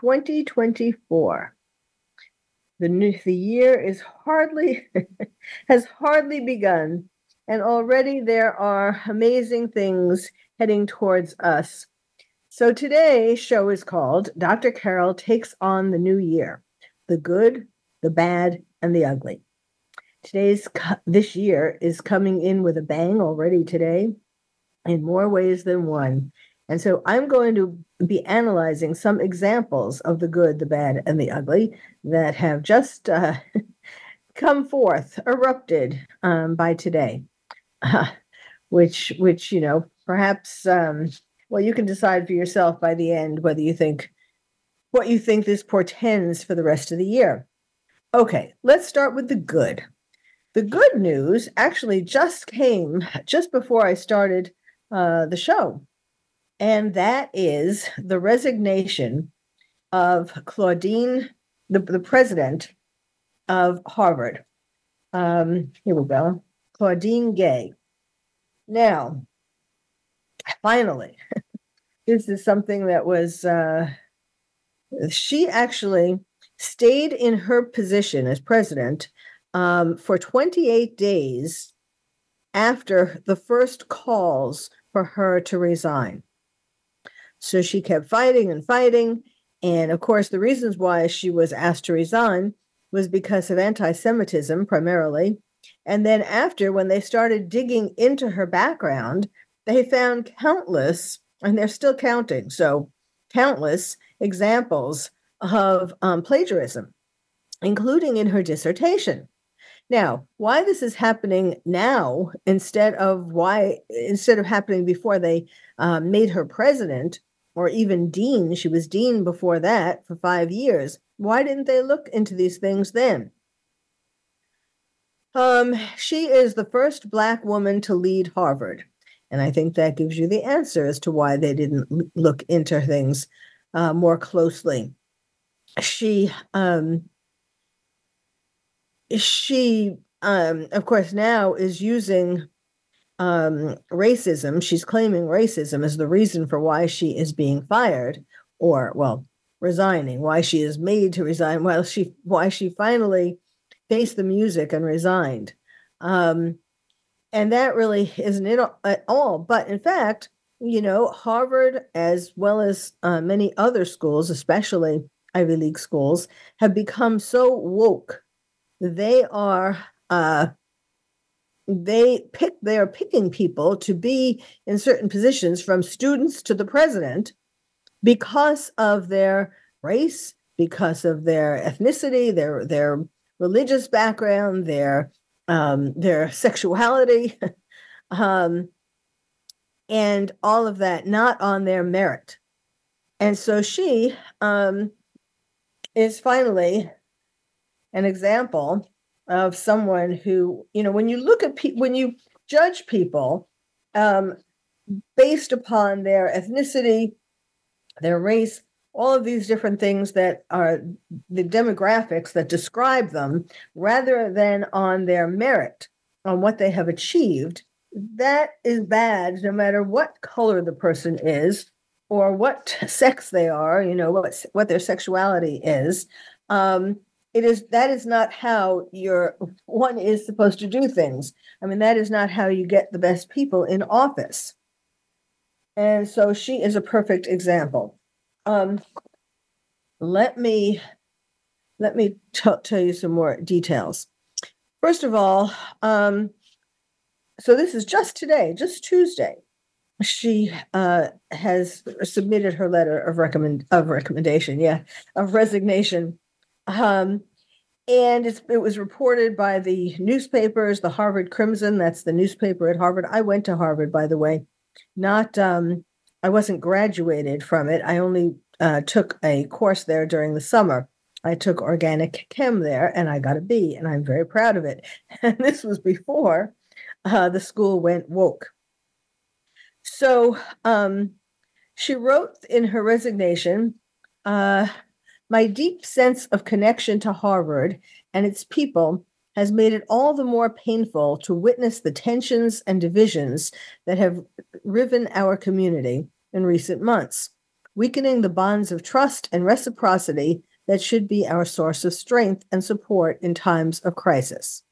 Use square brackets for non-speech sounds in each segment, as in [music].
2024. The new the year is hardly [laughs] has hardly begun, and already there are amazing things heading towards us. So today's show is called Dr. Carole Takes on the New Year: The Good, the Bad, and the Ugly. Today's this year is coming in with a bang already today in more ways than one. And so I'm going to be analyzing some examples of the good, the bad, and the ugly that have just uh, [laughs] come forth, erupted um, by today, uh, which, which you know, perhaps, um, well, you can decide for yourself by the end whether you think what you think this portends for the rest of the year. Okay, let's start with the good. The good news actually just came [laughs] just before I started uh, the show and that is the resignation of Claudine, the, the president of Harvard. Um, here we go, Claudine Gay. Now, finally, [laughs] this is something that was, uh, she actually stayed in her position as president um, for 28 days after the first calls for her to resign. So she kept fighting and fighting. And of course, the reasons why she was asked to resign was because of anti Semitism primarily. And then, after, when they started digging into her background, they found countless, and they're still counting, so countless examples of um, plagiarism, including in her dissertation. Now, why this is happening now instead of why instead of happening before they um, made her president or even dean. She was dean before that for five years. Why didn't they look into these things then? Um, she is the first Black woman to lead Harvard. And I think that gives you the answer as to why they didn't look into things uh, more closely. She, um, she, um, of course, now is using um, racism, she's claiming racism as the reason for why she is being fired, or well, resigning, why she is made to resign, while she why she finally faced the music and resigned. Um, and that really isn't it at all. But in fact, you know, Harvard, as well as uh, many other schools, especially Ivy League schools, have become so woke. They are uh, they pick they are picking people to be in certain positions from students to the president because of their race because of their ethnicity their their religious background their um, their [laughs] sexuality. [laughs] Um, and all of that not on their merit. And so she um, is finally an example of someone who you know when you look at people when you judge people um, based upon their ethnicity their race all of these different things that are the demographics that describe them rather than on their merit on what they have achieved that is bad no matter what color the person is or what sex they are you know what what their sexuality is. Um, it is that is not how your one is supposed to do things. I mean that is not how you get the best people in office. And so she is a perfect example. Um, let me let me t- tell you some more details. First of all um, so this is just today just tuesday she uh, has submitted her letter of recommend of recommendation yeah of resignation um, and it was reported by the newspapers, the Harvard Crimson. That's the newspaper at Harvard. I went to Harvard, by the way. Not, um, I wasn't graduated from it. I only uh, took a course there during the summer. I took organic chem there and I got a B, and I'm very proud of it. [laughs] And this was before uh, the school went woke. So um, she wrote in her resignation uh, My deep sense of connection to Harvard and its people has made it all the more painful to witness the tensions and divisions that have riven our community in recent months, weakening the bonds of trust and reciprocity that should be our source of strength and support in times of crisis.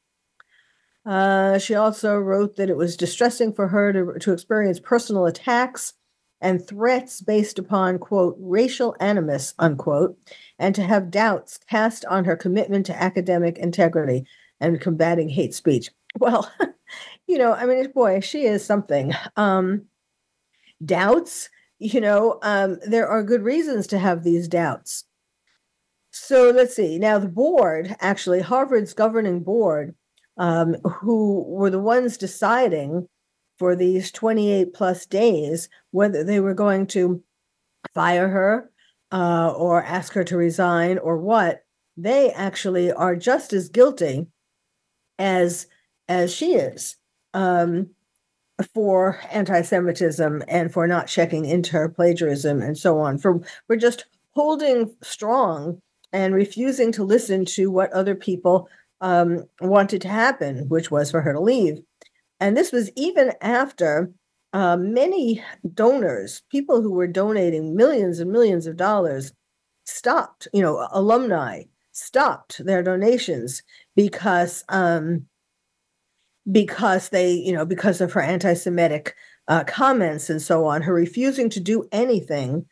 Uh, she also wrote that it was distressing for her to, to experience personal attacks and threats based upon, quote, racial animus, unquote, and to have doubts cast on her commitment to academic integrity and combating hate speech. Well, [laughs] you know, I mean, boy, she is something. Um, doubts, you know, um, there are good reasons to have these doubts. So let's see. Now, the board, actually, Harvard's governing board, um, who were the ones deciding for these 28 plus days whether they were going to fire her uh, or ask her to resign or what, they actually are just as guilty as as she is um, for anti-Semitism and for not checking into her plagiarism and so on. For we're just holding strong and refusing to listen to what other people um, wanted to happen, which was for her to leave. And this was even after uh, many donors, people who were donating millions and millions of dollars, stopped, you know, alumni stopped their donations because um, because they, you know, because of her anti-Semitic uh, comments and so on, her refusing to do anything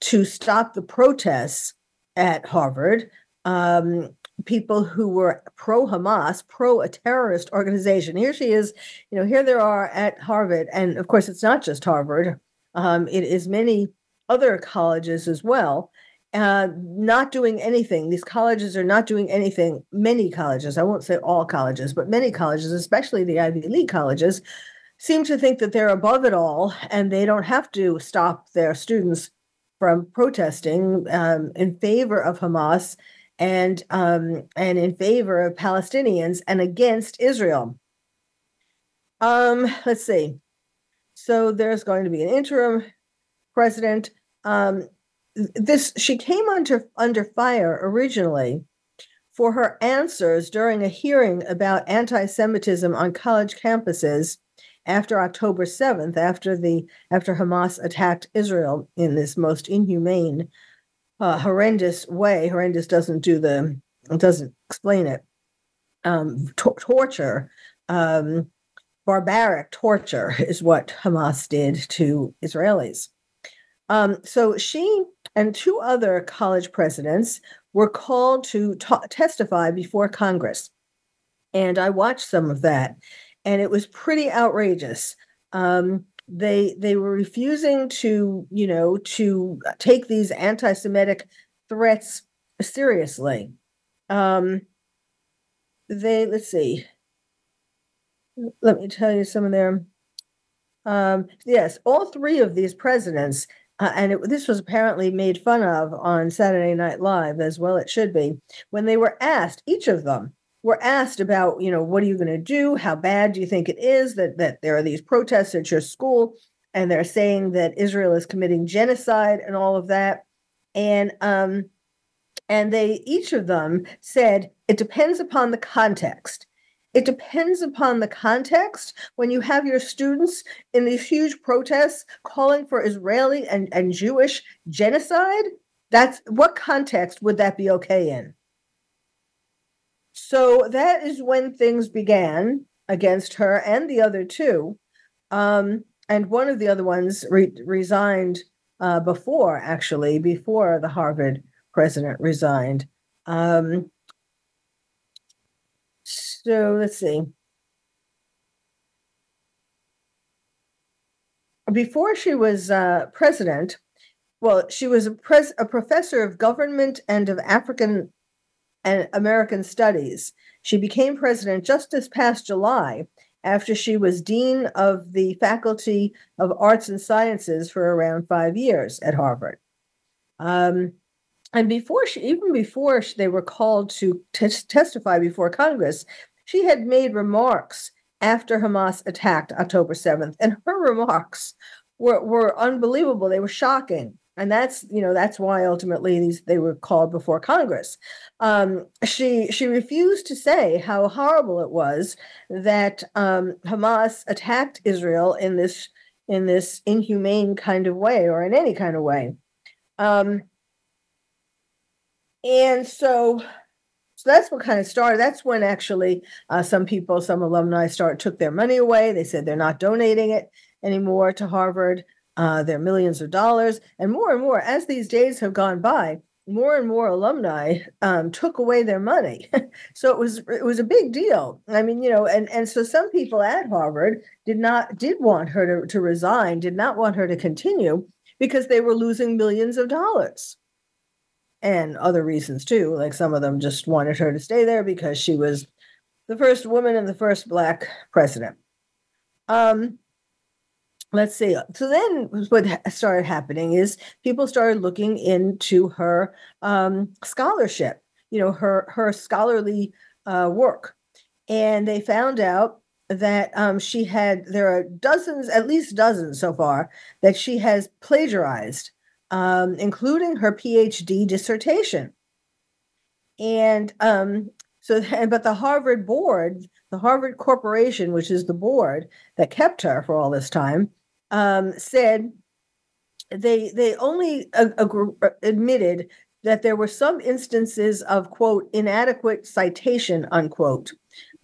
to stop the protests at Harvard. Um, people who were pro Hamas, pro a terrorist organization. Here she is, you know, here there are at Harvard. And of course, it's not just Harvard, um, it is many other colleges as well. Uh, not doing anything. These colleges are not doing anything. Many colleges, I won't say all colleges, but many colleges, especially the Ivy League colleges, seem to think that they're above it all and they don't have to stop their students from protesting um, in favor of Hamas and um, and in favor of Palestinians and against Israel. Um, let's see. So there's going to be an interim president. Um, this she came under under fire originally for her answers during a hearing about anti-Semitism on college campuses after October 7th, after the after Hamas attacked Israel in this most inhumane, uh, horrendous way. Horrendous doesn't do the doesn't explain it. Um, to- torture, um, barbaric torture is what Hamas did to Israelis. Um, so she and two other college presidents were called to testify before Congress. And I watched some of that, and it was pretty outrageous. Um, they they were refusing to, you know, to take these anti-Semitic threats seriously. Um, they let's see. Let me tell you some of their. Um, yes, all three of these presidents uh, and it, this was apparently made fun of on Saturday Night Live as well. It should be when they were asked, each of them were asked about, you know, what are you going to do? How bad do you think it is that that there are these protests at your school, and they're saying that Israel is committing genocide and all of that, and um, and they each of them said it depends upon the context. It depends upon the context. When you have your students in these huge protests calling for Israeli and, and Jewish genocide, that's what context would that be okay in? So that is when things began against her and the other two. Um, and one of the other ones re- resigned uh, before, actually, before the Harvard president resigned. Um, so let's see. Before she was uh, president, well, she was a, pres- a professor of government and of African and American studies. She became president just this past July after she was dean of the Faculty of Arts and Sciences for around five years at Harvard. Um, and before she, even before they were called to testify before Congress, she had made remarks after Hamas attacked October 7th. And her remarks were, were unbelievable. They were shocking. And that's, you know, that's why ultimately these they were called before Congress. Um, she she refused to say how horrible it was that um, Hamas attacked Israel in this in this inhumane kind of way or in any kind of way. Um, and so so that's what kind of started. That's when actually uh, some people, some alumni, start took their money away. They said they're not donating it anymore to Harvard. Uh, they're millions of dollars, and more and more as these days have gone by, more and more alumni um, took away their money. [laughs] so it was it was a big deal. I mean, you know, and and so some people at Harvard did not did want her to, to resign, did not want her to continue because they were losing millions of dollars and other reasons too. Like some of them just wanted her to stay there because she was the first woman and the first black president. Um, let's see. So then, what started happening is people started looking into her um, scholarship. You know, her her scholarly uh, work, and they found out that um, she had there are dozens, at least dozens so far, that she has plagiarized um, including her PhD dissertation. And um, so, [laughs] but the Harvard board, the Harvard Corporation, which is the board that kept her for all this time, um, said they they only admitted that there were some instances of quote inadequate citation unquote,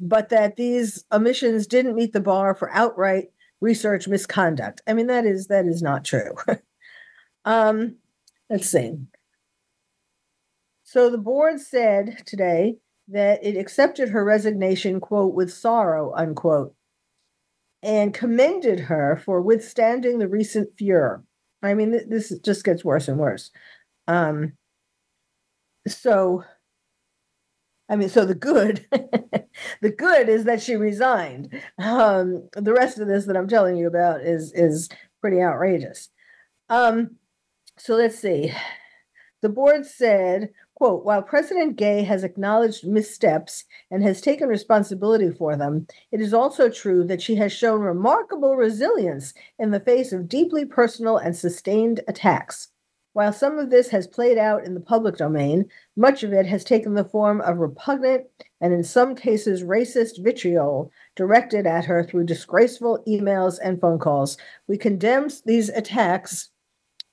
but that these omissions didn't meet the bar for outright research misconduct. I mean that is that is not true. [laughs] Um, let's see. So the board said today that it accepted her resignation, quote, with sorrow, unquote, and commended her for withstanding the recent furor. I mean, th- this just gets worse and worse. Um, so, I mean, so the good, [laughs] the good is that she resigned. Um, the rest of this that I'm telling you about is is pretty outrageous. Um, so let's see. The board said, quote, while President Gay has acknowledged missteps and has taken responsibility for them, it is also true that she has shown remarkable resilience in the face of deeply personal and sustained attacks. While some of this has played out in the public domain, much of it has taken the form of repugnant and, in some cases, racist vitriol directed at her through disgraceful emails and phone calls. We condemn these attacks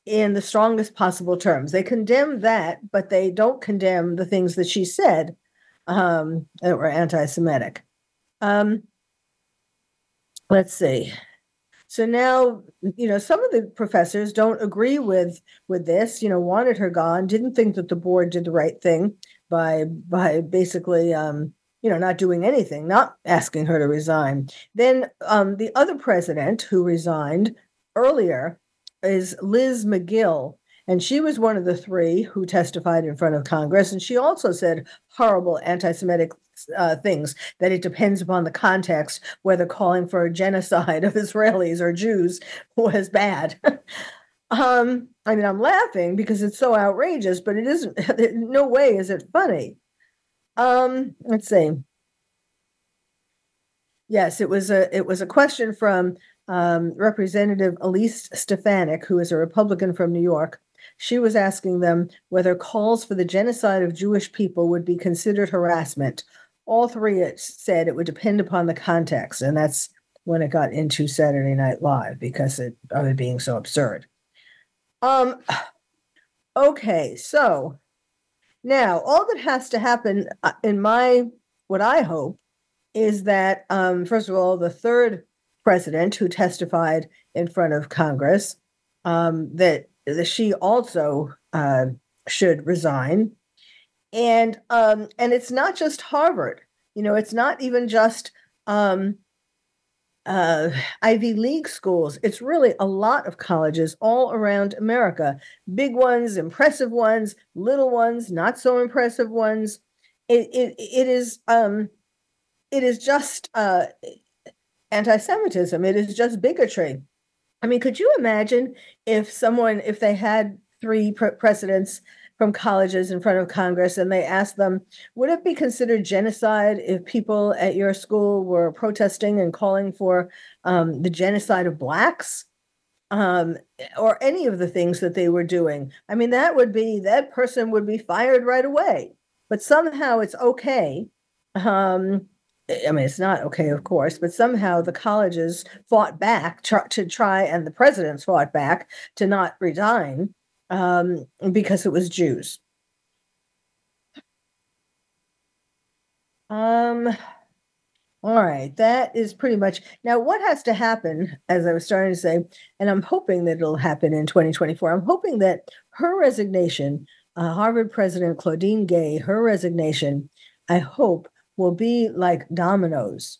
in the strongest possible terms. They condemn that, but they don't condemn the things that she said um, that were anti Semitic. Um, let's see. So now, you know, some of the professors don't agree with with this. You know, wanted her gone, didn't think that the board did the right thing by by basically, um, you know, not doing anything, not asking her to resign. Then um, the other president who resigned earlier is Liz Magill. And she was one of the three who testified in front of Congress. And she also said horrible anti Semitic uh, things that it depends upon the context whether calling for a genocide of Israelis or Jews was bad. [laughs] um, I mean, I'm laughing because it's so outrageous, but it isn't, [laughs] no way is it funny. Um, let's see. Yes, it was a it was a question from um, Representative Elise Stefanik, who is a Republican from New York, she was asking them whether calls for the genocide of Jewish people would be considered harassment. All three said it would depend upon the context, and that's when it got into Saturday Night Live because it, of it being so absurd. Um, okay, so now all that has to happen, uh, in my what I hope, is that um, first of all, the third president who testified in front of Congress um, that, that she also uh, should resign. And um, and it's not just Harvard. You know, it's not even just um, uh, Ivy League schools. It's really a lot of colleges all around America. Big ones, impressive ones, little ones, not so impressive ones. It it, it is um, it is just uh, anti Semitism, it is just bigotry. I mean, could you imagine if someone, if they had three pre- presidents from colleges in front of Congress and they asked them, would it be considered genocide if people at your school were protesting and calling for um, the genocide of blacks? Um, or any of the things that they were doing. I mean, that would be, that person would be fired right away. But somehow it's okay. Um, I mean, it's not okay, of course, but somehow the colleges fought back tr- to try, and the presidents fought back to not resign um, because it was Jews. Um, all right, that is pretty much now what has to happen, as I was starting to say, and I'm hoping that it'll happen in 2024. I'm hoping that her resignation, uh, Harvard President Claudine Gay, her resignation, I hope will be like dominoes.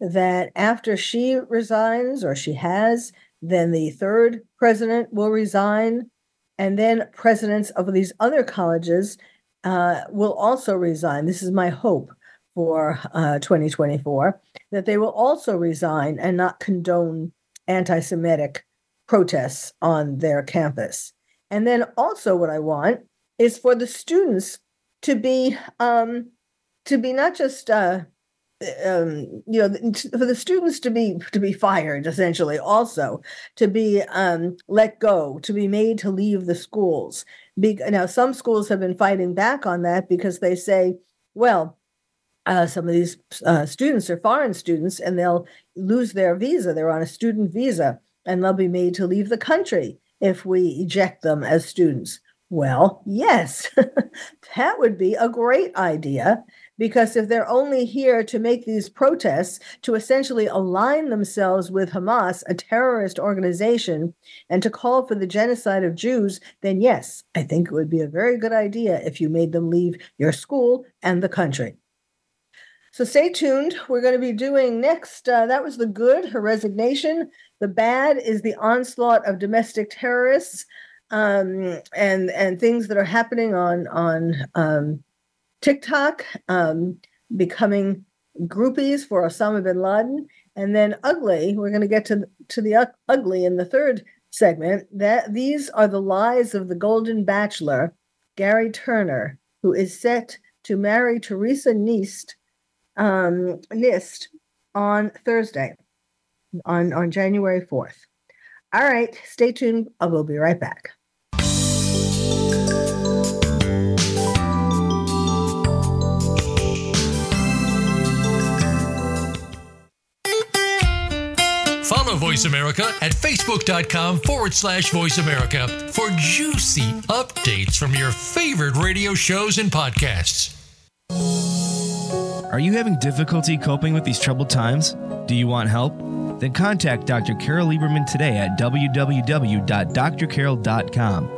That after she resigns or she has, then the third president will resign, and then presidents of these other colleges uh, will also resign. This is my hope for uh, 2024 that they will also resign and not condone anti Semitic protests on their campus. And then also, what I want is for the students to be um, to be not just uh, um, you know for the students to be to be fired essentially also to be um, let go to be made to leave the schools. Be, now some schools have been fighting back on that because they say well uh, some of these uh, students are foreign students and they'll lose their visa. They're on a student visa and they'll be made to leave the country if we eject them as students. Well yes [laughs] that would be a great idea because if they're only here to make these protests to essentially align themselves with Hamas, a terrorist organization, and to call for the genocide of Jews, then yes, I think it would be a very good idea if you made them leave your school and the country. So stay tuned. We're going to be doing next. Uh, that was the good, her resignation. The bad is the onslaught of domestic terrorists um, and and things that are happening on on um, TikTok, um, becoming groupies for Osama bin Laden, and then ugly. We're going to get to to the ugly in the third segment. That these are the lies of the Golden Bachelor, Gerry Turner, who is set to marry Theresa Nist, um, Nist on Thursday, on on January fourth. All right, stay tuned. I will be right back. Voice America at facebook.com forward slash voice America for juicy updates from your favorite radio shows and podcasts. Are you having difficulty coping with these troubled times? Do you want help? Then contact Dr. Carole Lieberman today at www.drcarol.com.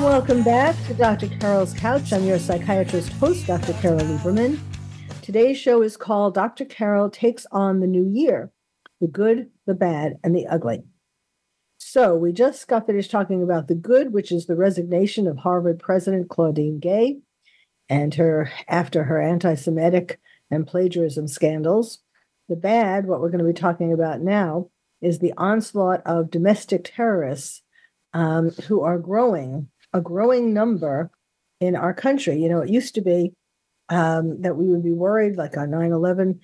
And welcome back to Dr. Carole's Couch. I'm your psychiatrist host, Dr. Carole Lieberman. Today's show is called Dr. Carole Takes on the New Year. the good, the bad, and the ugly. So we just got finished talking about the good, which is the resignation of Harvard President Claudine Gay and her after her anti-Semitic and plagiarism scandals. The bad, what we're going to be talking about now, is the onslaught of domestic terrorists um, who are growing, a growing number in our country. You know, it used to be um, that we would be worried, like on 9 11,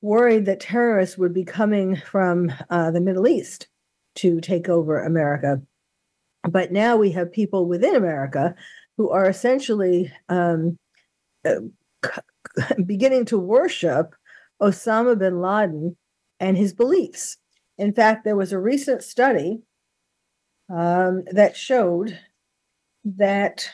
worried that terrorists would be coming from uh, the Middle East to take over America. But now we have people within America who are essentially um, uh, [laughs] beginning to worship Osama bin Laden and his beliefs. In fact, there was a recent study um, that showed that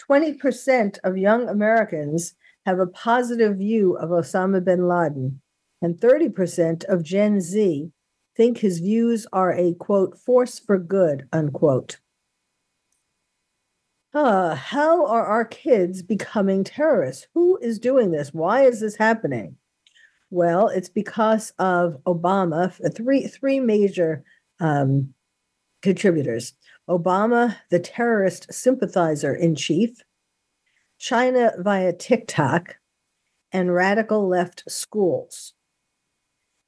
20% of young Americans have a positive view of Osama bin Laden, and 30% of Gen Z think his views are a quote, force for good, unquote. Uh, how are our kids becoming terrorists? Who is doing this? Why is this happening? Well, it's because of Obama. Three three major um, contributors: Obama, the terrorist sympathizer in chief, China via TikTok, and radical left schools.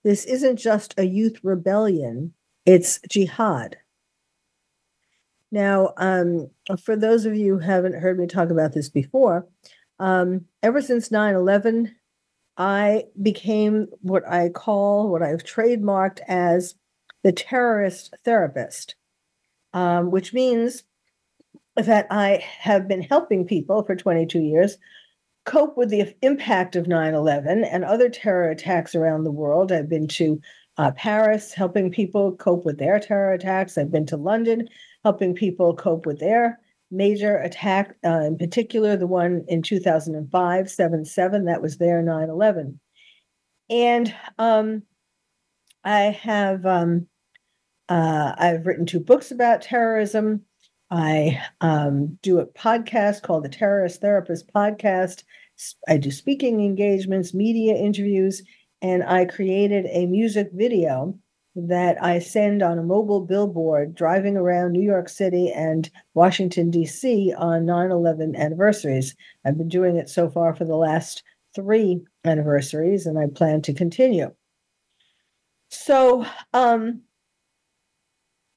This isn't just a youth rebellion, it's jihad. Now, um, for those of you who haven't heard me talk about this before, um, ever since 9 11, I became what I call, what I've trademarked as the terrorist therapist, um, which means that I have been helping people for 22 years cope with the impact of 9 11 and other terror attacks around the world. I've been to uh, Paris helping people cope with their terror attacks. I've been to London helping people cope with their major attack, uh, in particular, the one in 2005, 7 7, that was their 9 11. And um, I have um, uh, I've written two books about terrorism. I um, do a podcast called the Terrorist Therapist Podcast. I do speaking engagements, media interviews, and I created a music video that I send on a mobile billboard driving around New York City and Washington, D.C. on 9 11 anniversaries. I've been doing it so far for the last three anniversaries, and I plan to continue. So, um,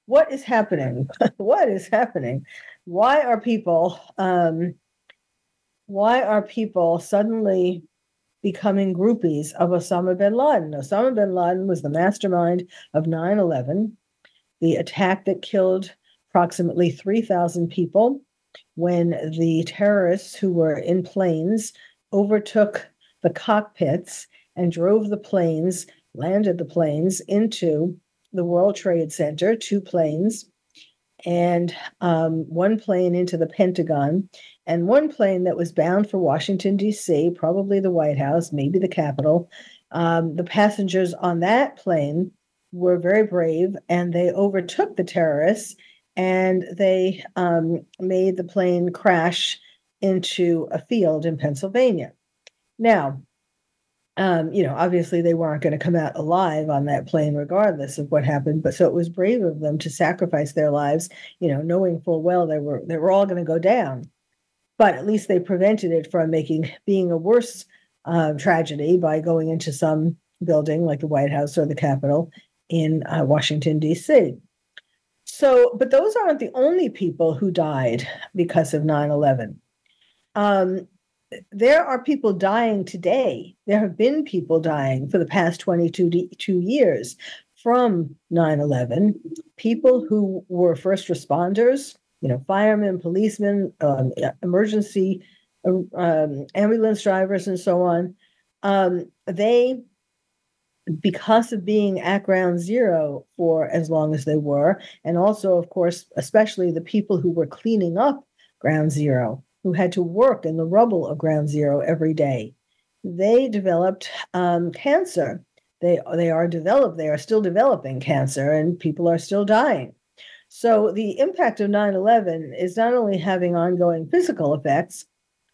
what is happening? [laughs] what is happening? Why are people um, why are people suddenly becoming groupies of Osama bin Laden? Osama bin Laden was the mastermind of 9 11, the attack that killed approximately 3,000 people when the terrorists who were in planes overtook the cockpits and drove the planes, landed the planes into the World Trade Center, two planes, and um, one plane into the Pentagon, and one plane that was bound for Washington, D.C., probably the White House, maybe the Capitol. Um, the passengers on that plane were very brave and they overtook the terrorists and they um, made the plane crash into a field in Pennsylvania. Now, um, you know, obviously they weren't going to come out alive on that plane, regardless of what happened. But so it was brave of them to sacrifice their lives, you know, knowing full well they were they were all going to go down. But at least they prevented it from making being a worse uh, tragedy by going into some building like the White House or the Capitol in uh, Washington D.C. So, but those aren't the only people who died because of 9 11. Um, there are people dying today. There have been people dying for the past 22 two years from 9 11. People who were first responders, you know, firemen, policemen, um, emergency um, ambulance drivers, and so on. Um, they, because of being at ground zero for as long as they were, and also, of course, especially the people who were cleaning up ground zero who had to work in the rubble of Ground Zero every day. They developed um, cancer. They they are developed. They are still developing cancer, and people are still dying. So the impact of 9/11 is not only having ongoing physical effects,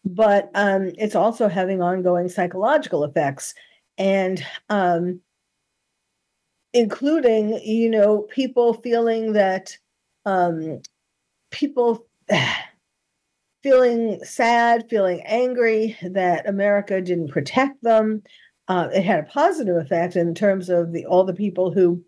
but um, it's also having ongoing psychological effects. And um, including, you know, people feeling that um, people [sighs] feeling sad, feeling angry that America didn't protect them. Uh, it had a positive effect in terms of the all the people who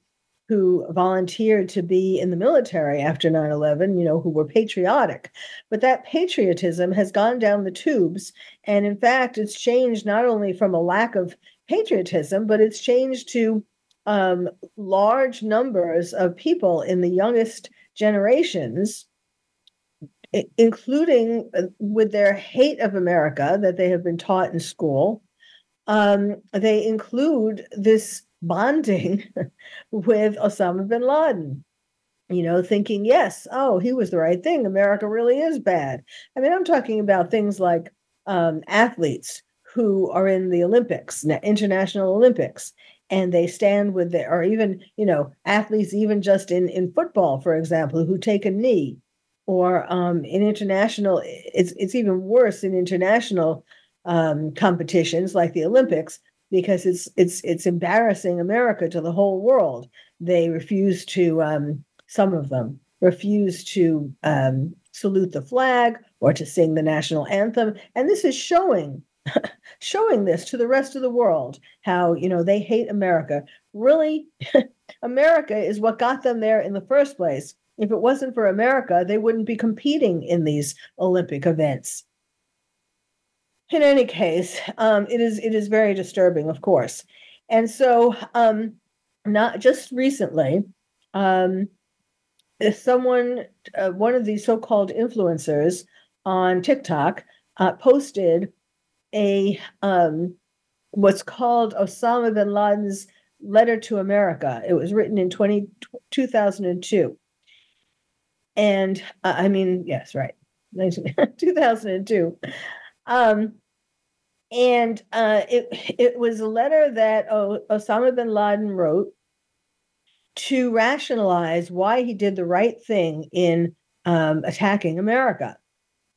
who volunteered to be in the military after 9-11 you know who were patriotic but that patriotism has gone down the tubes and in fact it's changed not only from a lack of patriotism but it's changed to um, large numbers of people in the youngest generations including uh, with their hate of america that they have been taught in school um, they include this bonding [laughs] with Osama bin Laden. You know, thinking, yes, oh, he was the right thing. America really is bad. I mean, I'm talking about things like um, athletes who are in the Olympics, international Olympics, and they stand with the, or even, you know, athletes, even just in, in football, for example, who take a knee, or um, in international, it's, it's even worse in international um, competitions like the Olympics because it's it's it's embarrassing America to the whole world. They refuse to um, some of them refuse to um, salute the flag or to sing the national anthem, and this is showing [laughs] showing this to the rest of the world how you know they hate America. Really, [laughs] America is what got them there in the first place. If it wasn't for America, they wouldn't be competing in these Olympic events in any case, um, it is it is very disturbing, of course. And so, um, not just recently, um, someone, uh, one of these so-called influencers on TikTok, uh, posted a um, what's called Osama bin Laden's letter to America. It was written in 20, 2002. And uh, I mean, yes, right, [laughs] 2002. Um, and uh, it it was a letter that o- Osama bin Laden wrote to rationalize why he did the right thing in um, attacking America.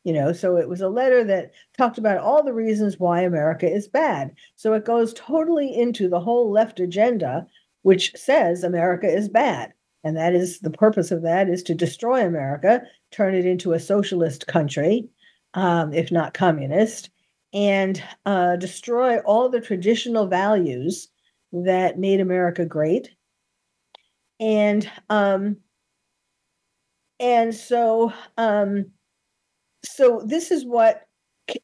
You know, so it was a letter that talked about all the reasons why America is bad. So it goes totally into the whole left agenda, which says America is bad. And that is the purpose of that is to destroy America, turn it into a socialist country, um, if not communist, and uh, destroy all the traditional values that made America great. And um, and so um, so this is what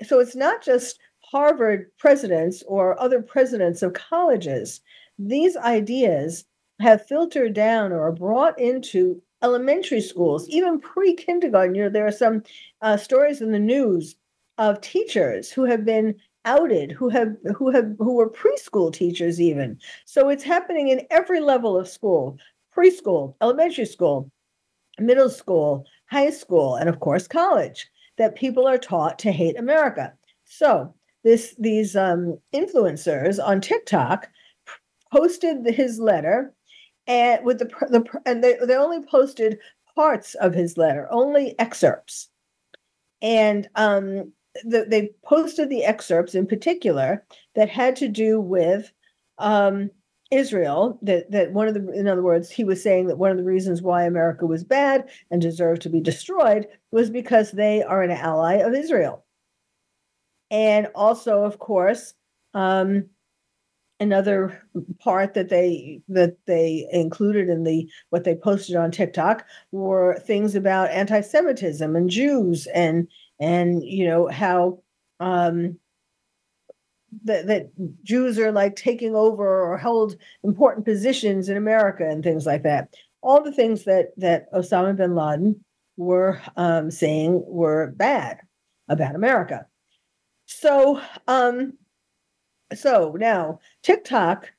so it's not just Harvard presidents or other presidents of colleges. These ideas have filtered down or brought into elementary schools, even pre-kindergarten. You know, there are some uh, stories in the news of teachers who have been outed who have who have who were preschool teachers even so it's happening in every level of school preschool elementary school middle school high school and of course college that people are taught to hate america so this these um, influencers on tiktok posted his letter and with the, the and they, they only posted parts of his letter only excerpts and um, the, they posted the excerpts in particular that had to do with um, Israel. That that one of the, in other words, he was saying that one of the reasons why America was bad and deserved to be destroyed was because they are an ally of Israel. And also, of course, um, another part that they that they included in the what they posted on TikTok were things about anti-Semitism and Jews and and you know how um, that that Jews are like taking over or hold important positions in America and things like that. All the things that that Osama bin Laden were um, saying were bad about America. So um, so now TikTok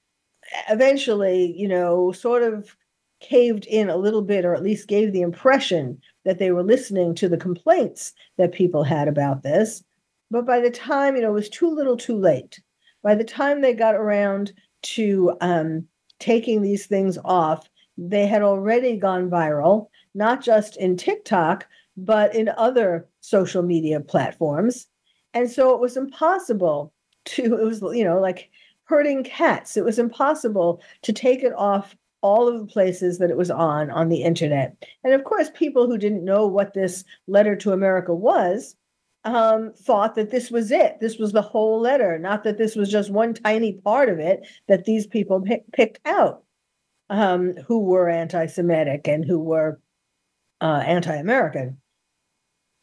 eventually, you know, sort of caved in a little bit, or at least gave the impression that they were listening to the complaints that people had about this. But by the time, you know, it was too little too late. By the time they got around to um, taking these things off, they had already gone viral, not just in TikTok, but in other social media platforms. And so it was impossible to, it was, you know, like herding cats. It was impossible to take it off all of the places that it was on on the internet. And of course, people who didn't know what this letter to America was um, thought that this was it. This was the whole letter, not that this was just one tiny part of it that these people pick, picked out um, who were anti Semitic and who were uh, anti American.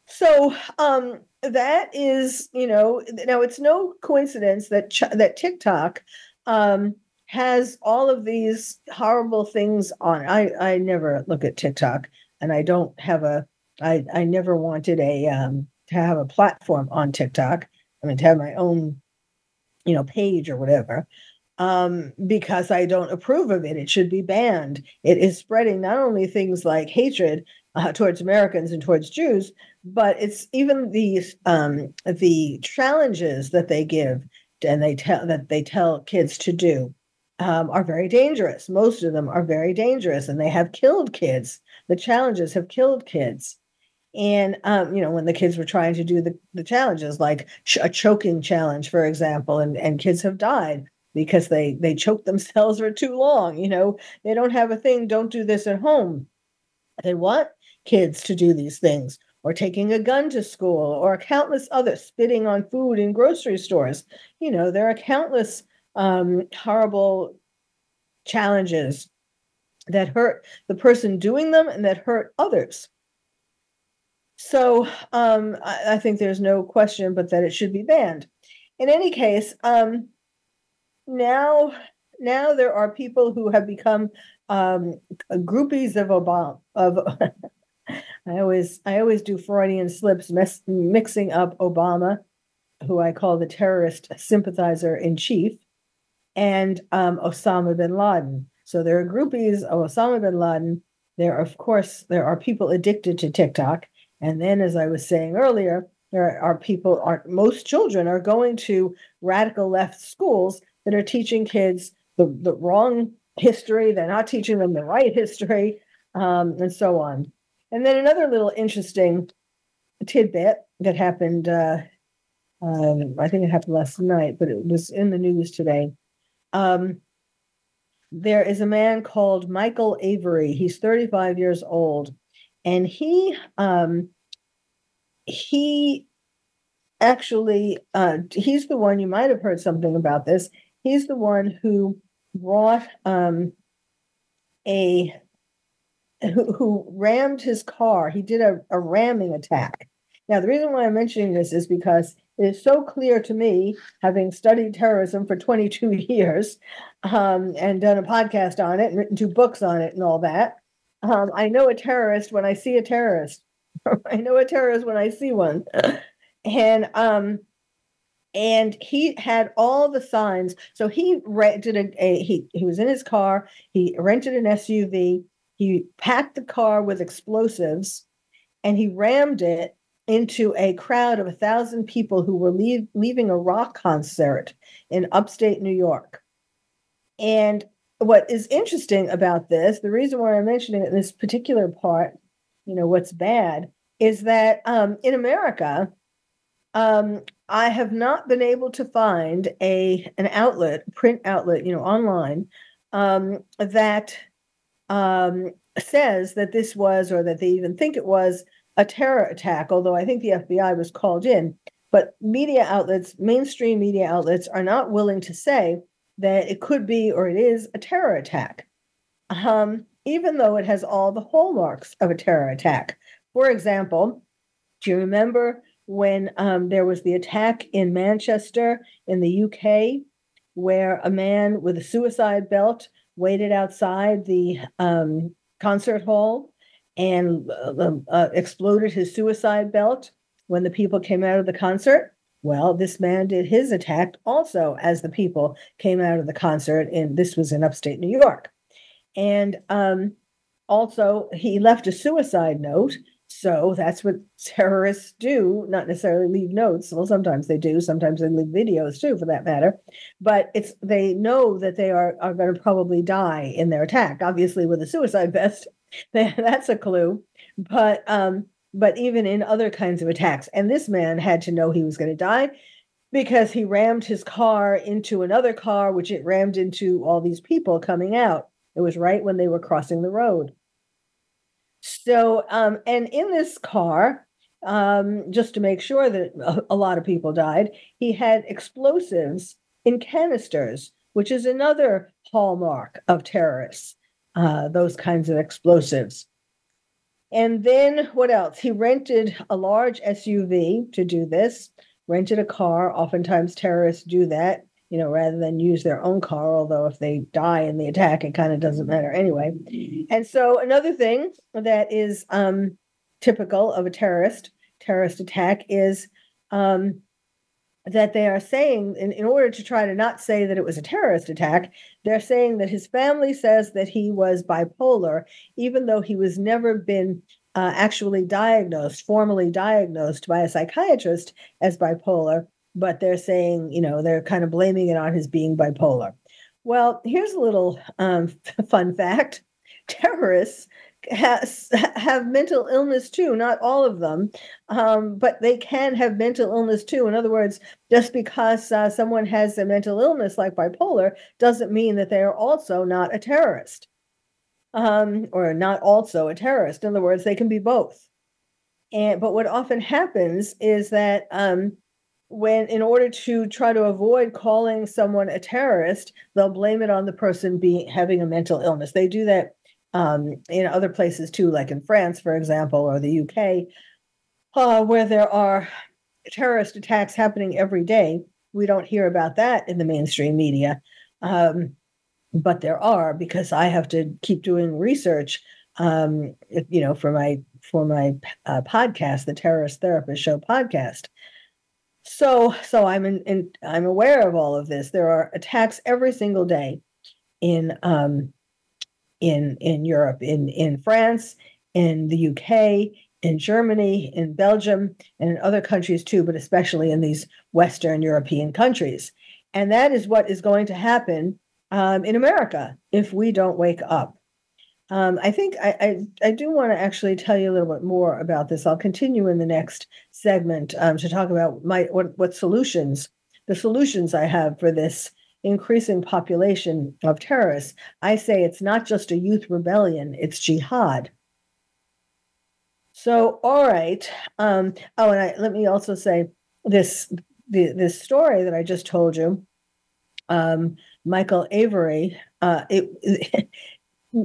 So um, that is, you know, now it's no coincidence that that TikTok um, has all of these horrible things on. I I never look at TikTok, and I don't have a. I I never wanted a um, to have a platform on TikTok. I mean, to have my own, you know, page or whatever, um, because I don't approve of it. It should be banned. It is spreading not only things like hatred uh, towards Americans and towards Jews, but it's even these um, the challenges that they give and they tell that they tell kids to do um, are very dangerous. Most of them are very dangerous, and they have killed kids. The challenges have killed kids. And um, you know, when the kids were trying to do the, the challenges, like ch- a choking challenge, for example, and, and kids have died because they they choked [laughs] themselves for too long. You know, they don't have a thing. Don't do this at home. They want kids to do these things or taking a gun to school or countless other spitting on food in grocery stores. You know there are countless um, horrible challenges that hurt the person doing them and that hurt others. So um, I, I, think there's no question but that it should be banned. In any case um, now now there are people who have become um, groupies of obama of [laughs] I always I always do Freudian slips, mixing up Obama, who I call the terrorist sympathizer in chief, and um, Osama bin Laden. So there are groupies of Osama bin Laden. There, of course, there are people addicted to TikTok, and then, as I was saying earlier, there are people. Are most children are going to radical left schools that are teaching kids the, the wrong history. They're not teaching them the right history, um, and so on. And then another little interesting tidbit that happened, uh, um, I think it happened last night, but it was in the news today. Um, there is a man called Michael Avery. He's 35 years old, and he um, he actually uh, he's the one you might have heard something about this. He's the one who brought um, a who, rammed his car. He did a, a ramming attack. Now, the reason why I'm mentioning this is because it is so clear to me, having studied terrorism for 22 [laughs] years um, and done a podcast on it and written two books on it and all that. Um, I know a terrorist when I see a terrorist. [laughs] I know a terrorist when I see one. and um, and he had all the signs. So he rented a, a he he was in his car. He rented an SUV. He packed the car with explosives and he rammed it into a crowd of a thousand people who were leave, leaving a rock concert in upstate New York. And what is interesting about this, the reason why I'm mentioning it in this particular part, you know, what's bad, is that um, in America, um, I have not been able to find a an outlet, print outlet, you know, online um, that um, says that this was, or that they even think it was, a terror attack, although I think the FBI was called in. But media outlets, mainstream media outlets, are not willing to say that it could be or it is a terror attack, um, even though it has all the hallmarks of a terror attack. For example, do you remember when um, there was the attack in Manchester in the UK, where a man with a suicide belt waited outside the um, concert hall and uh, uh, exploded his suicide belt when the people came out of the concert. Well, this man did his attack also as the people came out of the concert, and this was in upstate New York. And um, also, he left a suicide note so that's what terrorists do, not necessarily leave notes. Well, sometimes they do, sometimes they leave videos too, for that matter. But it's they know that they are, are going to probably die in their attack. Obviously, with a suicide vest, [laughs] that's a clue. But um, but even in other kinds of attacks, and this man had to know he was going to die because he rammed his car into another car, which it rammed into all these people coming out. It was right when they were crossing the road. So, um, and in this car, um, just to make sure that a, a lot of people died, he had explosives in canisters, which is another hallmark of terrorists, uh, those kinds of explosives. And then what else? He rented a large SUV to do this, rented a car. Oftentimes terrorists do that, you know, rather than use their own car, although if they die in the attack, it kind of doesn't matter anyway. And so another thing that is um, typical of a terrorist terrorist attack is um, that they are saying, in, in order to try to not say that it was a terrorist attack, they're saying that his family says that he was bipolar, even though he was never been uh, actually diagnosed, formally diagnosed by a psychiatrist as bipolar. But they're saying, you know, they're kind of blaming it on his being bipolar. Well, here's a little um, [laughs] fun fact. [laughs] Terrorists has have mental illness too not all of them um, but they can have mental illness too. In other words just because uh, someone has a mental illness like bipolar doesn't mean that they are also not a terrorist um, or not also a terrorist. In other words they can be both. And but what often happens is that um, when in order to try to avoid calling someone a terrorist they'll blame it on the person being having a mental illness they do that um, in other places too, like in France, for example, or the UK, uh, where there are terrorist attacks happening every day. We don't hear about that in the mainstream media, um, but there are because I have to keep doing research. Um, you know, for my for my uh, podcast, the Terrorist Therapist Show podcast. So, so I'm in, in, I'm aware of all of this. There are attacks every single day in um, in in Europe, in in France, in the UK, in Germany, in Belgium, and in other countries too, but especially in these Western European countries. And that is what is going to happen um, in America if we don't wake up. Um, I think I, I, I do want to actually tell you a little bit more about this. I'll continue in the next segment um, to talk about my what what solutions the solutions I have for this increasing population of terrorists, I say it's not just a youth rebellion, it's jihad. So, all right. Um, oh, and I, let me also say this the, this story that I just told you, um, Michael Avery. Uh, it [laughs]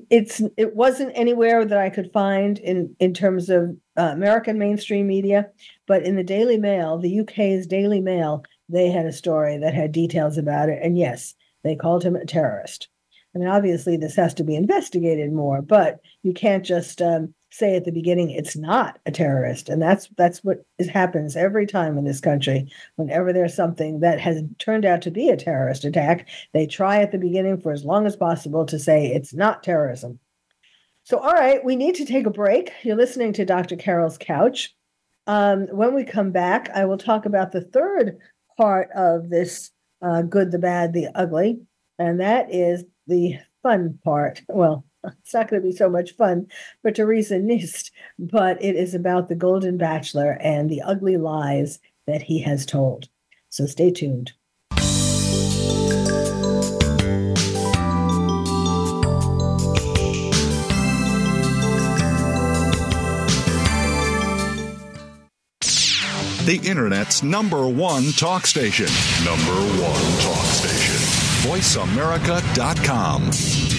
it's it wasn't anywhere that I could find in in terms of uh, American mainstream media, but in the Daily Mail, the UK's Daily Mail, they had a story that had details about it. And yes, they called him a terrorist. I mean, obviously, this has to be investigated more, but you can't just um, say at the beginning it's not a terrorist. And that's that's what is, happens every time in this country. Whenever there's something that has turned out to be a terrorist attack, they try at the beginning for as long as possible to say it's not terrorism. So, all right, we need to take a break. You're listening to Dr. Carole's Couch. Um, when we come back, I will talk about the third part of this uh, good, the bad, the ugly, and that is the fun part. Well, [laughs] it's not going to be so much fun for Theresa Nist, but it is about the Golden Bachelor and the ugly lies that he has told. So stay tuned. the Internet's number one talk station. Number one talk station. VoiceAmerica.com.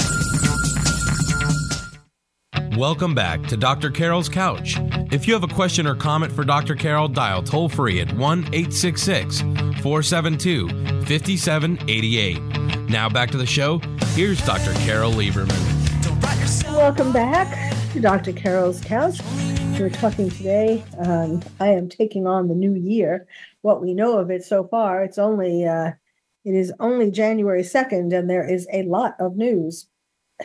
Welcome back to Dr. Carole's Couch. If you have a question or comment for Dr. Carole, dial toll free at 1 866 472 5788. Now back to the show. Here's Dr. Carole Lieberman. Welcome back to Dr. Carole's Couch. We're talking today. Um, I am taking on the new year. What we know of it so far, it's only uh, it is only January second, and there is a lot of news.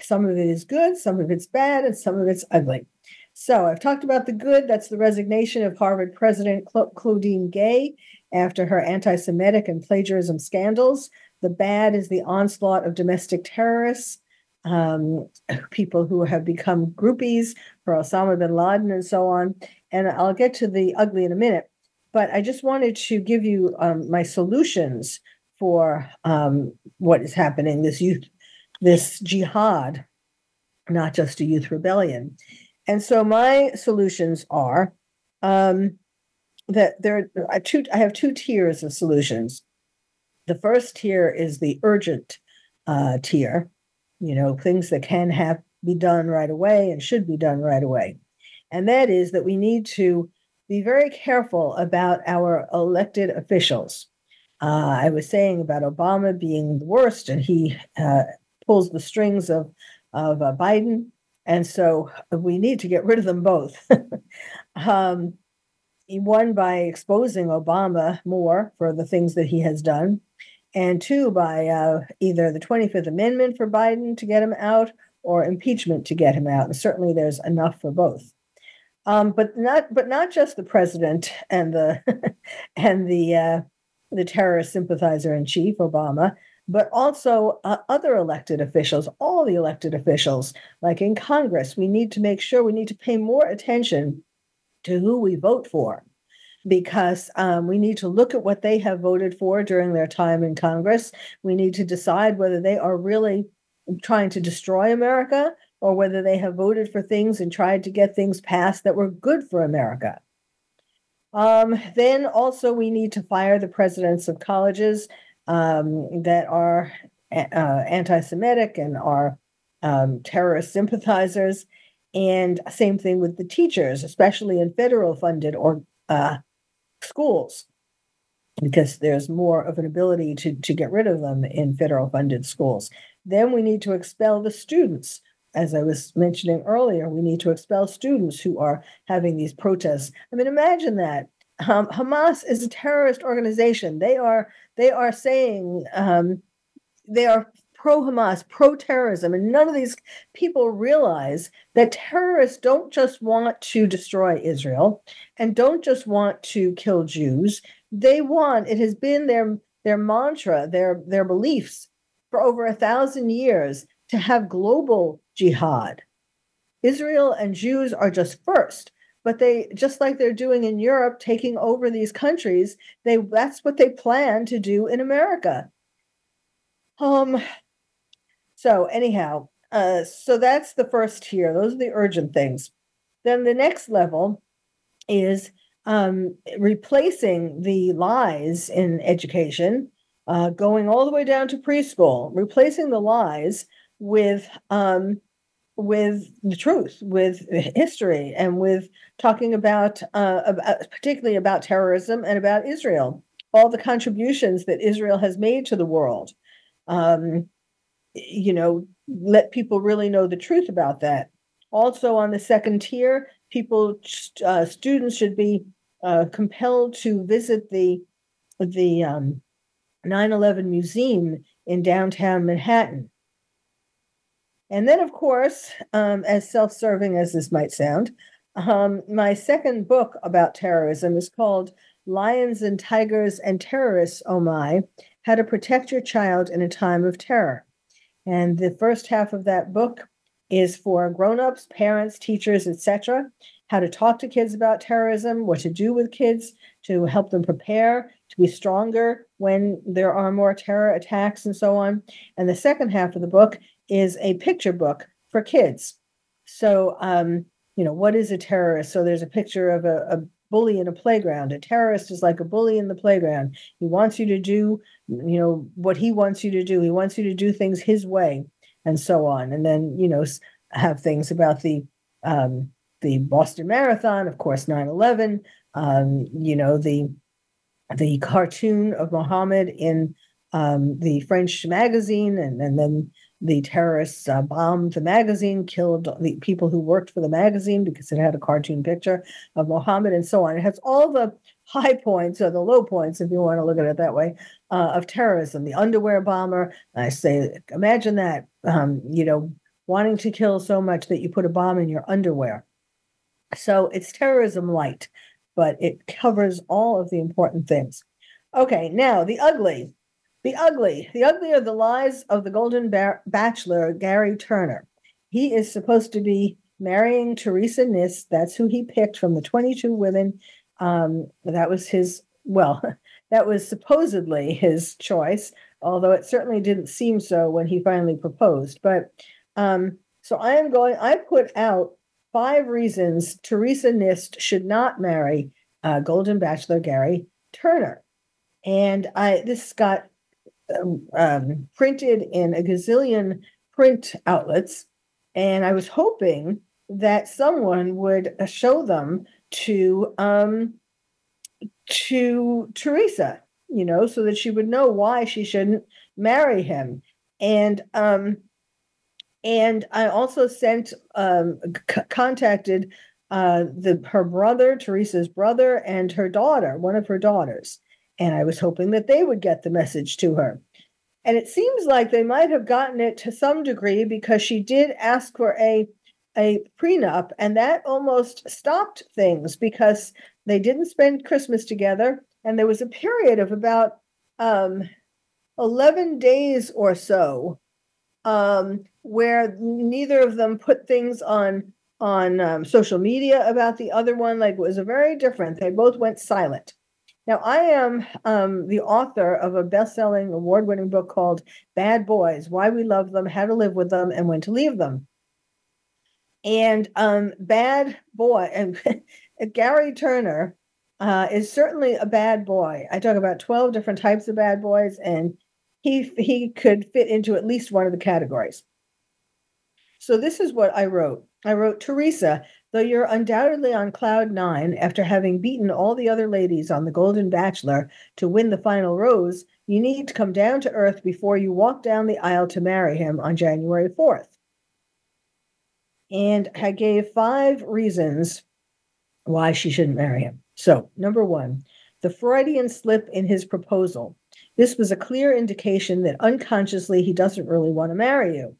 Some of it is good, some of it's bad, and some of it's ugly. So I've talked about the good. That's the resignation of Harvard President Claudine Gay after her anti-Semitic and plagiarism scandals. The bad is the onslaught of domestic terrorists, um, people who have become groupies for Osama bin Laden and so on. And I'll get to the ugly in a minute. But I just wanted to give you um, my solutions for um, what is happening. This youth this jihad, not just a youth rebellion. And so my solutions are um, that there are two. I have two tiers of solutions. The first tier is the urgent uh, tier, you know, things that can have be done right away and should be done right away, and that is that we need to be very careful about our elected officials. Uh, I was saying about Obama being the worst, and he uh, pulls the strings of of uh, Biden, and so we need to get rid of them both. [laughs] um, one by exposing Obama more for the things that he has done, and two by uh, either the Twenty Fifth Amendment for Biden to get him out or impeachment to get him out. And certainly, there's enough for both. Um, but not but not just the president and the [laughs] and the uh, the terrorist sympathizer in chief Obama, but also uh, other elected officials, all the elected officials, like in Congress. We need to make sure we need to pay more attention to who we vote for because um, we need to look at what they have voted for during their time in Congress. We need to decide whether they are really trying to destroy America or whether they have voted for things and tried to get things passed that were good for America. Um, then also, we need to fire the presidents of colleges um, that are uh, anti Semitic and are um, terrorist sympathizers. And same thing with the teachers, especially in federal funded or uh, schools, because there's more of an ability to, to get rid of them in federal funded schools. Then we need to expel the students. As I was mentioning earlier, we need to expel students who are having these protests. I mean, imagine that um, Hamas is a terrorist organization. They are they are saying um, they are pro Hamas, pro terrorism, and none of these people realize that terrorists don't just want to destroy Israel and don't just want to kill Jews. They want it has been their their mantra, their their beliefs for over a thousand years to have global jihad. Israel and Jews are just first but they just like they're doing in Europe, taking over these countries, they that's what they plan to do in America. Um so anyhow, uh so that's the first tier. Those are the urgent things. Then the next level is um, replacing the lies in education, uh, going all the way down to preschool, replacing the lies with um, with the truth, with history, and with talking about, uh, about, particularly about terrorism and about Israel, all the contributions that Israel has made to the world. Um, you know, let people really know the truth about that. Also, on the second tier, people, uh, students should be uh, compelled to visit the the um, 9/11 Museum in downtown Manhattan. And then, of course, um, as self-serving as this might sound, um, my second book about terrorism is called "Lions and Tigers and Terrorists." Oh my! How to protect your child in a time of terror. And the first half of that book is for grown-ups, parents, teachers, etc. How to talk to kids about terrorism, what to do with kids to help them prepare, to be stronger when there are more terror attacks and so on. And the second half of the book is a picture book for kids. So, um, you know, what is a terrorist? So there's a picture of a, a bully in a playground. A terrorist is like a bully in the playground. He wants you to do, you know, what he wants you to do. He wants you to do things his way and so on. And then, you know, have things about the um, the Boston Marathon, of course, 9/11. Um, you know, the the cartoon of Muhammad in um, the French magazine, and, and then the terrorists uh, bombed the magazine, killed the people who worked for the magazine because it had a cartoon picture of Mohammed and so on. It has all the high points or the low points, if you want to look at it that way, uh, of terrorism. The underwear bomber, I say, imagine that, um, you know, wanting to kill so much that you put a bomb in your underwear. So it's terrorism light, but it covers all of the important things. Okay, now the ugly. The ugly. The ugly are the lies of the Golden ba- Bachelor, Gary Turner. He is supposed to be marrying Theresa Nist. That's who he picked from the 22 women. Um, that was his, well, [laughs] that was supposedly his choice, although it certainly didn't seem so when he finally proposed. But um, so I am going, I put out five reasons Theresa Nist should not marry uh, Golden Bachelor Gary Turner. And I this got um, um, printed in a gazillion print outlets. And I was hoping that someone would uh, show them to um, to Theresa, you know, so that she would know why she shouldn't marry him. And um, and I also sent um, c- contacted uh, the her brother, Theresa's brother, and her daughter, one of her daughters, and I was hoping that they would get the message to her. And it seems like they might have gotten it to some degree because she did ask for a a prenup, and that almost stopped things because they didn't spend Christmas together, and there was a period of about um, eleven days or so um, where neither of them put things on on um, social media about the other one. Like it was a very different. They both went silent. Now, I am um, the author of a best selling, award winning book called Bad Boys Why We Love Them, How to Live with Them, and When to Leave Them. And um, Bad Boy, and [laughs] Gary Turner uh, is certainly a bad boy. I talk about 12 different types of bad boys, and he, he could fit into at least one of the categories. So, this is what I wrote I wrote, Theresa, though you're undoubtedly on cloud nine after having beaten all the other ladies on the Golden Bachelor to win the final rose, you need to come down to earth before you walk down the aisle to marry him on January 4th. And I gave five reasons why she shouldn't marry him. So, number one, the Freudian slip in his proposal. This was a clear indication that unconsciously he doesn't really want to marry you.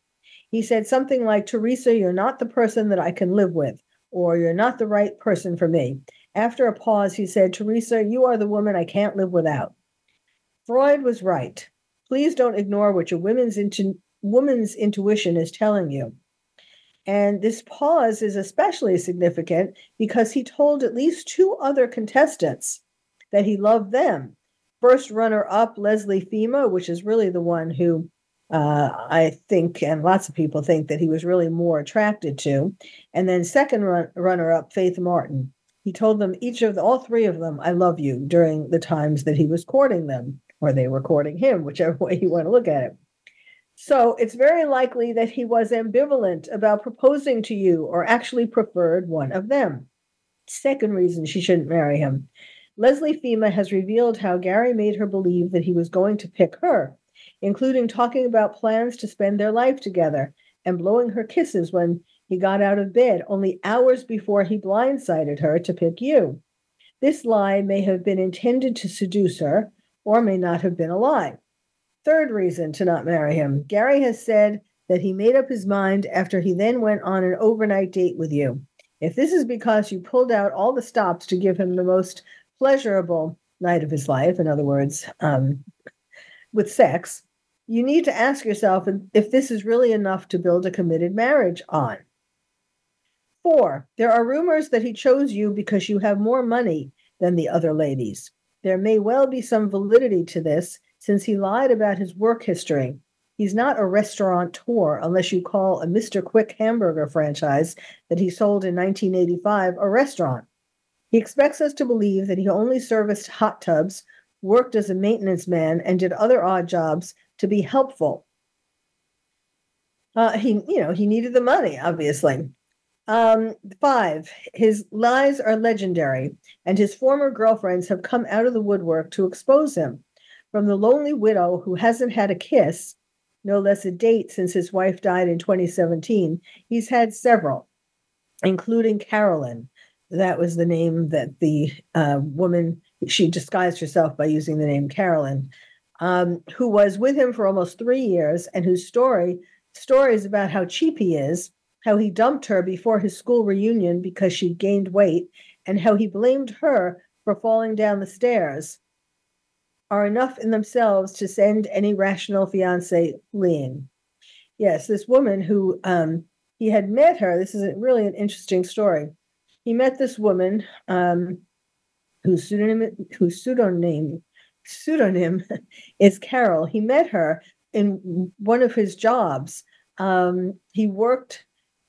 He said something like, Theresa, you're not the person that I can live with, or you're not the right person for me. After a pause, he said, Theresa, you are the woman I can't live without. Freud was right. Please don't ignore what your women's intu- woman's intuition is telling you. And this pause is especially significant because he told at least two other contestants that he loved them. First runner up, Leslie Fhima, which is really the one who uh, I think, and lots of people think that he was really more attracted to. And then second run, runner up, Faith Martin. He told them, each of the, all three of them, I love you during the times that he was courting them, or they were courting him, whichever [laughs] way you want to look at it. So it's very likely that he was ambivalent about proposing to you or actually preferred one of them. Second reason she shouldn't marry him. Leslie Fhima has revealed how Gary made her believe that he was going to pick her including talking about plans to spend their life together and blowing her kisses when he got out of bed only hours before he blindsided her to pick you. This lie may have been intended to seduce her, or may not have been a lie. Third reason to not marry him Gary has said that he made up his mind after he then went on an overnight date with you. If this is because you pulled out all the stops to give him the most pleasurable night of his life, in other words, um, with sex, you need to ask yourself if this is really enough to build a committed marriage on. Four, there are rumors that he chose you because you have more money than the other ladies. There may well be some validity to this since he lied about his work history. He's not a restaurateur unless you call a Mr. Quick hamburger franchise that he sold in 1985 a restaurant. He expects us to believe that he only serviced hot tubs, worked as a maintenance man, and did other odd jobs to be helpful. Uh, he, you know, he needed the money, obviously. Um, five, his lies are legendary, and his former girlfriends have come out of the woodwork to expose him. From the lonely widow who hasn't had a kiss, no less a date since his wife died in 2017, he's had several, including Carolyn. That was the name that the uh, woman, she disguised herself by using the name Carolyn um, who was with him for almost three years and whose story stories about how cheap he is, how he dumped her before his school reunion because she gained weight, and how he blamed her for falling down the stairs are enough in themselves to send any rational fiance fleeing. Yes, this woman who um, he had met her, this is really an interesting story. He met this woman um, whose pseudonym, whose pseudonym pseudonym [laughs] is Carol. He met her in one of his jobs. Um, he worked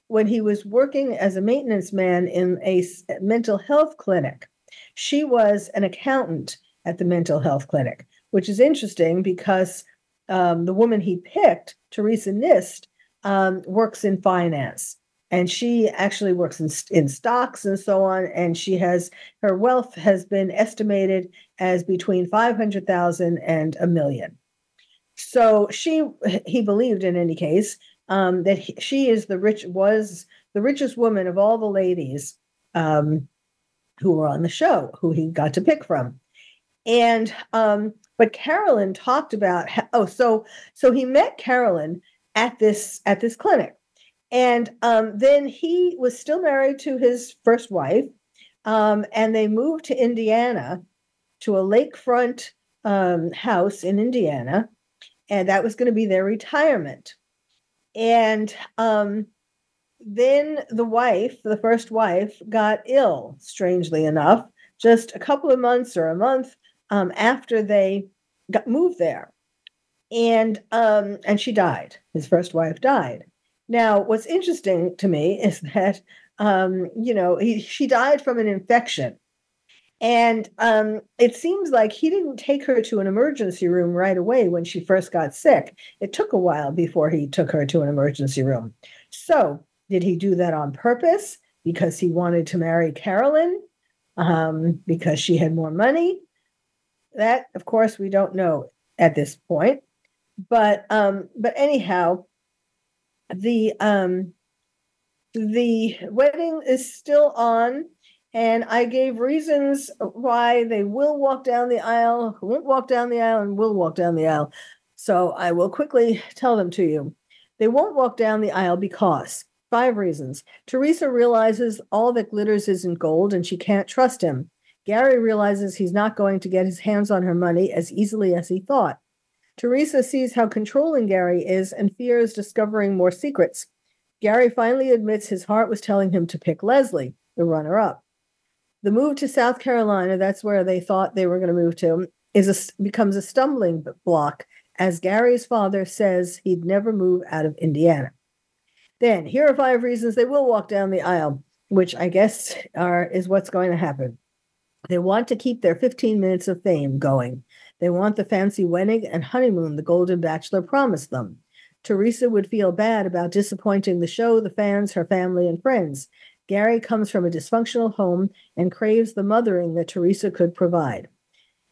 when he was working as a maintenance man in a mental health clinic. She was an accountant at the mental health clinic, which is interesting because um, the woman he picked, Theresa Nist, um, works in finance and she actually works in, in stocks and so on and she has her wealth has been estimated as between 500,000 and a million. So she he believed in any case um, that he, she is the rich was the richest woman of all the ladies um, who were on the show who he got to pick from. And um, but carolyn talked about how, oh so so he met carolyn at this at this clinic and um, then he was still married to his first wife, um, and they moved to Indiana to a lakefront um, house in Indiana, and that was going to be their retirement. And um, then the wife, the first wife, got ill, strangely enough, just a couple of months or a month um, after they got moved there. And um, and she died. His first wife died. Now, what's interesting to me is [laughs] that, um, you know, he, she died from an infection. And um, it seems like he didn't take her to an emergency room right away when she first got sick. It took a while before he took her to an emergency room. So, did he do that on purpose because he wanted to marry Carolyn um, because she had more money? That, of course, we don't know at this point. But um, but anyhow, the um the wedding is still on and i gave reasons why they will walk down the aisle won't walk down the aisle and will walk down the aisle. So i will quickly tell them to you. They won't walk down the aisle because five reasons. Theresa realizes all that glitters isn't gold and she can't trust him. Gary realizes he's not going to get his hands on her money as easily as he thought Theresa sees how controlling Gary is and fears discovering more secrets. Gary finally admits his heart was telling him to pick Leslie, the runner up. The move to South Carolina, that's where they thought they were going to move to, is a, becomes a stumbling block as Gary's father says he'd never move out of Indiana. Then, here are five reasons they will walk down the aisle, which I guess are is what's going to happen. They want to keep their 15 minutes of fame going. They want the fancy wedding and honeymoon the Golden Bachelor promised them. Theresa would feel bad about disappointing the show, the fans, her family, and friends. Gary comes from a dysfunctional home and craves the mothering that Theresa could provide.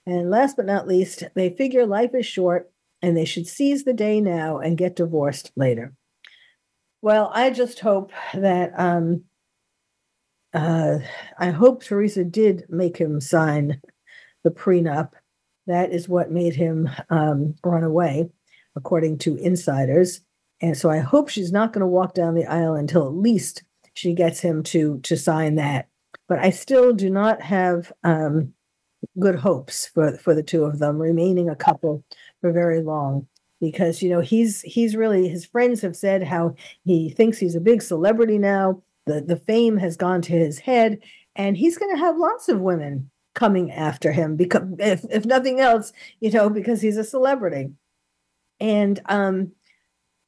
And last but not least, they figure life is short and they should seize the day now and get divorced later. Well, I just hope that um, uh, I hope Theresa did make him sign the prenup That is what made him um, run away, according to insiders. And so I hope she's not going to walk down the aisle until at least she gets him to to sign that. But I still do not have um, good hopes for for the two of them remaining a couple for very long because you know he's he's really his friends have said how he thinks he's a big celebrity now the the fame has gone to his head and he's going to have lots of women coming after him because if if nothing else you know because he's a celebrity and um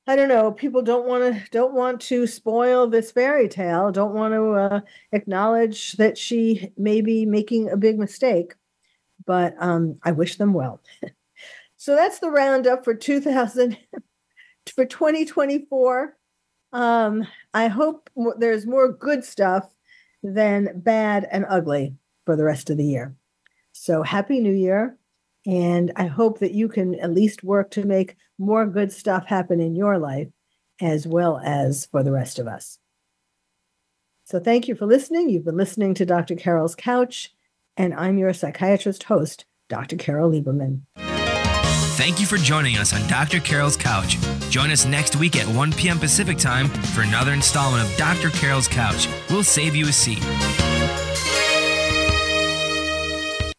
I don't know. People don't want to don't want to spoil this fairy tale. Don't want to uh, acknowledge that she may be making a big mistake, but um, I wish them well. [laughs] so that's the roundup for 2000 [laughs] for 2024. Um, I hope there's more good stuff than bad and ugly for the rest of the year. So happy New Year. And I hope that you can at least work to make more good stuff happen in your life as well as for the rest of us. So thank you for listening. You've been listening to Dr. Carole's Couch, and I'm your psychiatrist host, Dr. Carole Lieberman. Thank you for joining us on Dr. Carole's Couch. Join us next week at 1 p.m. Pacific Time for another installment of Dr. Carole's Couch. We'll save you a seat.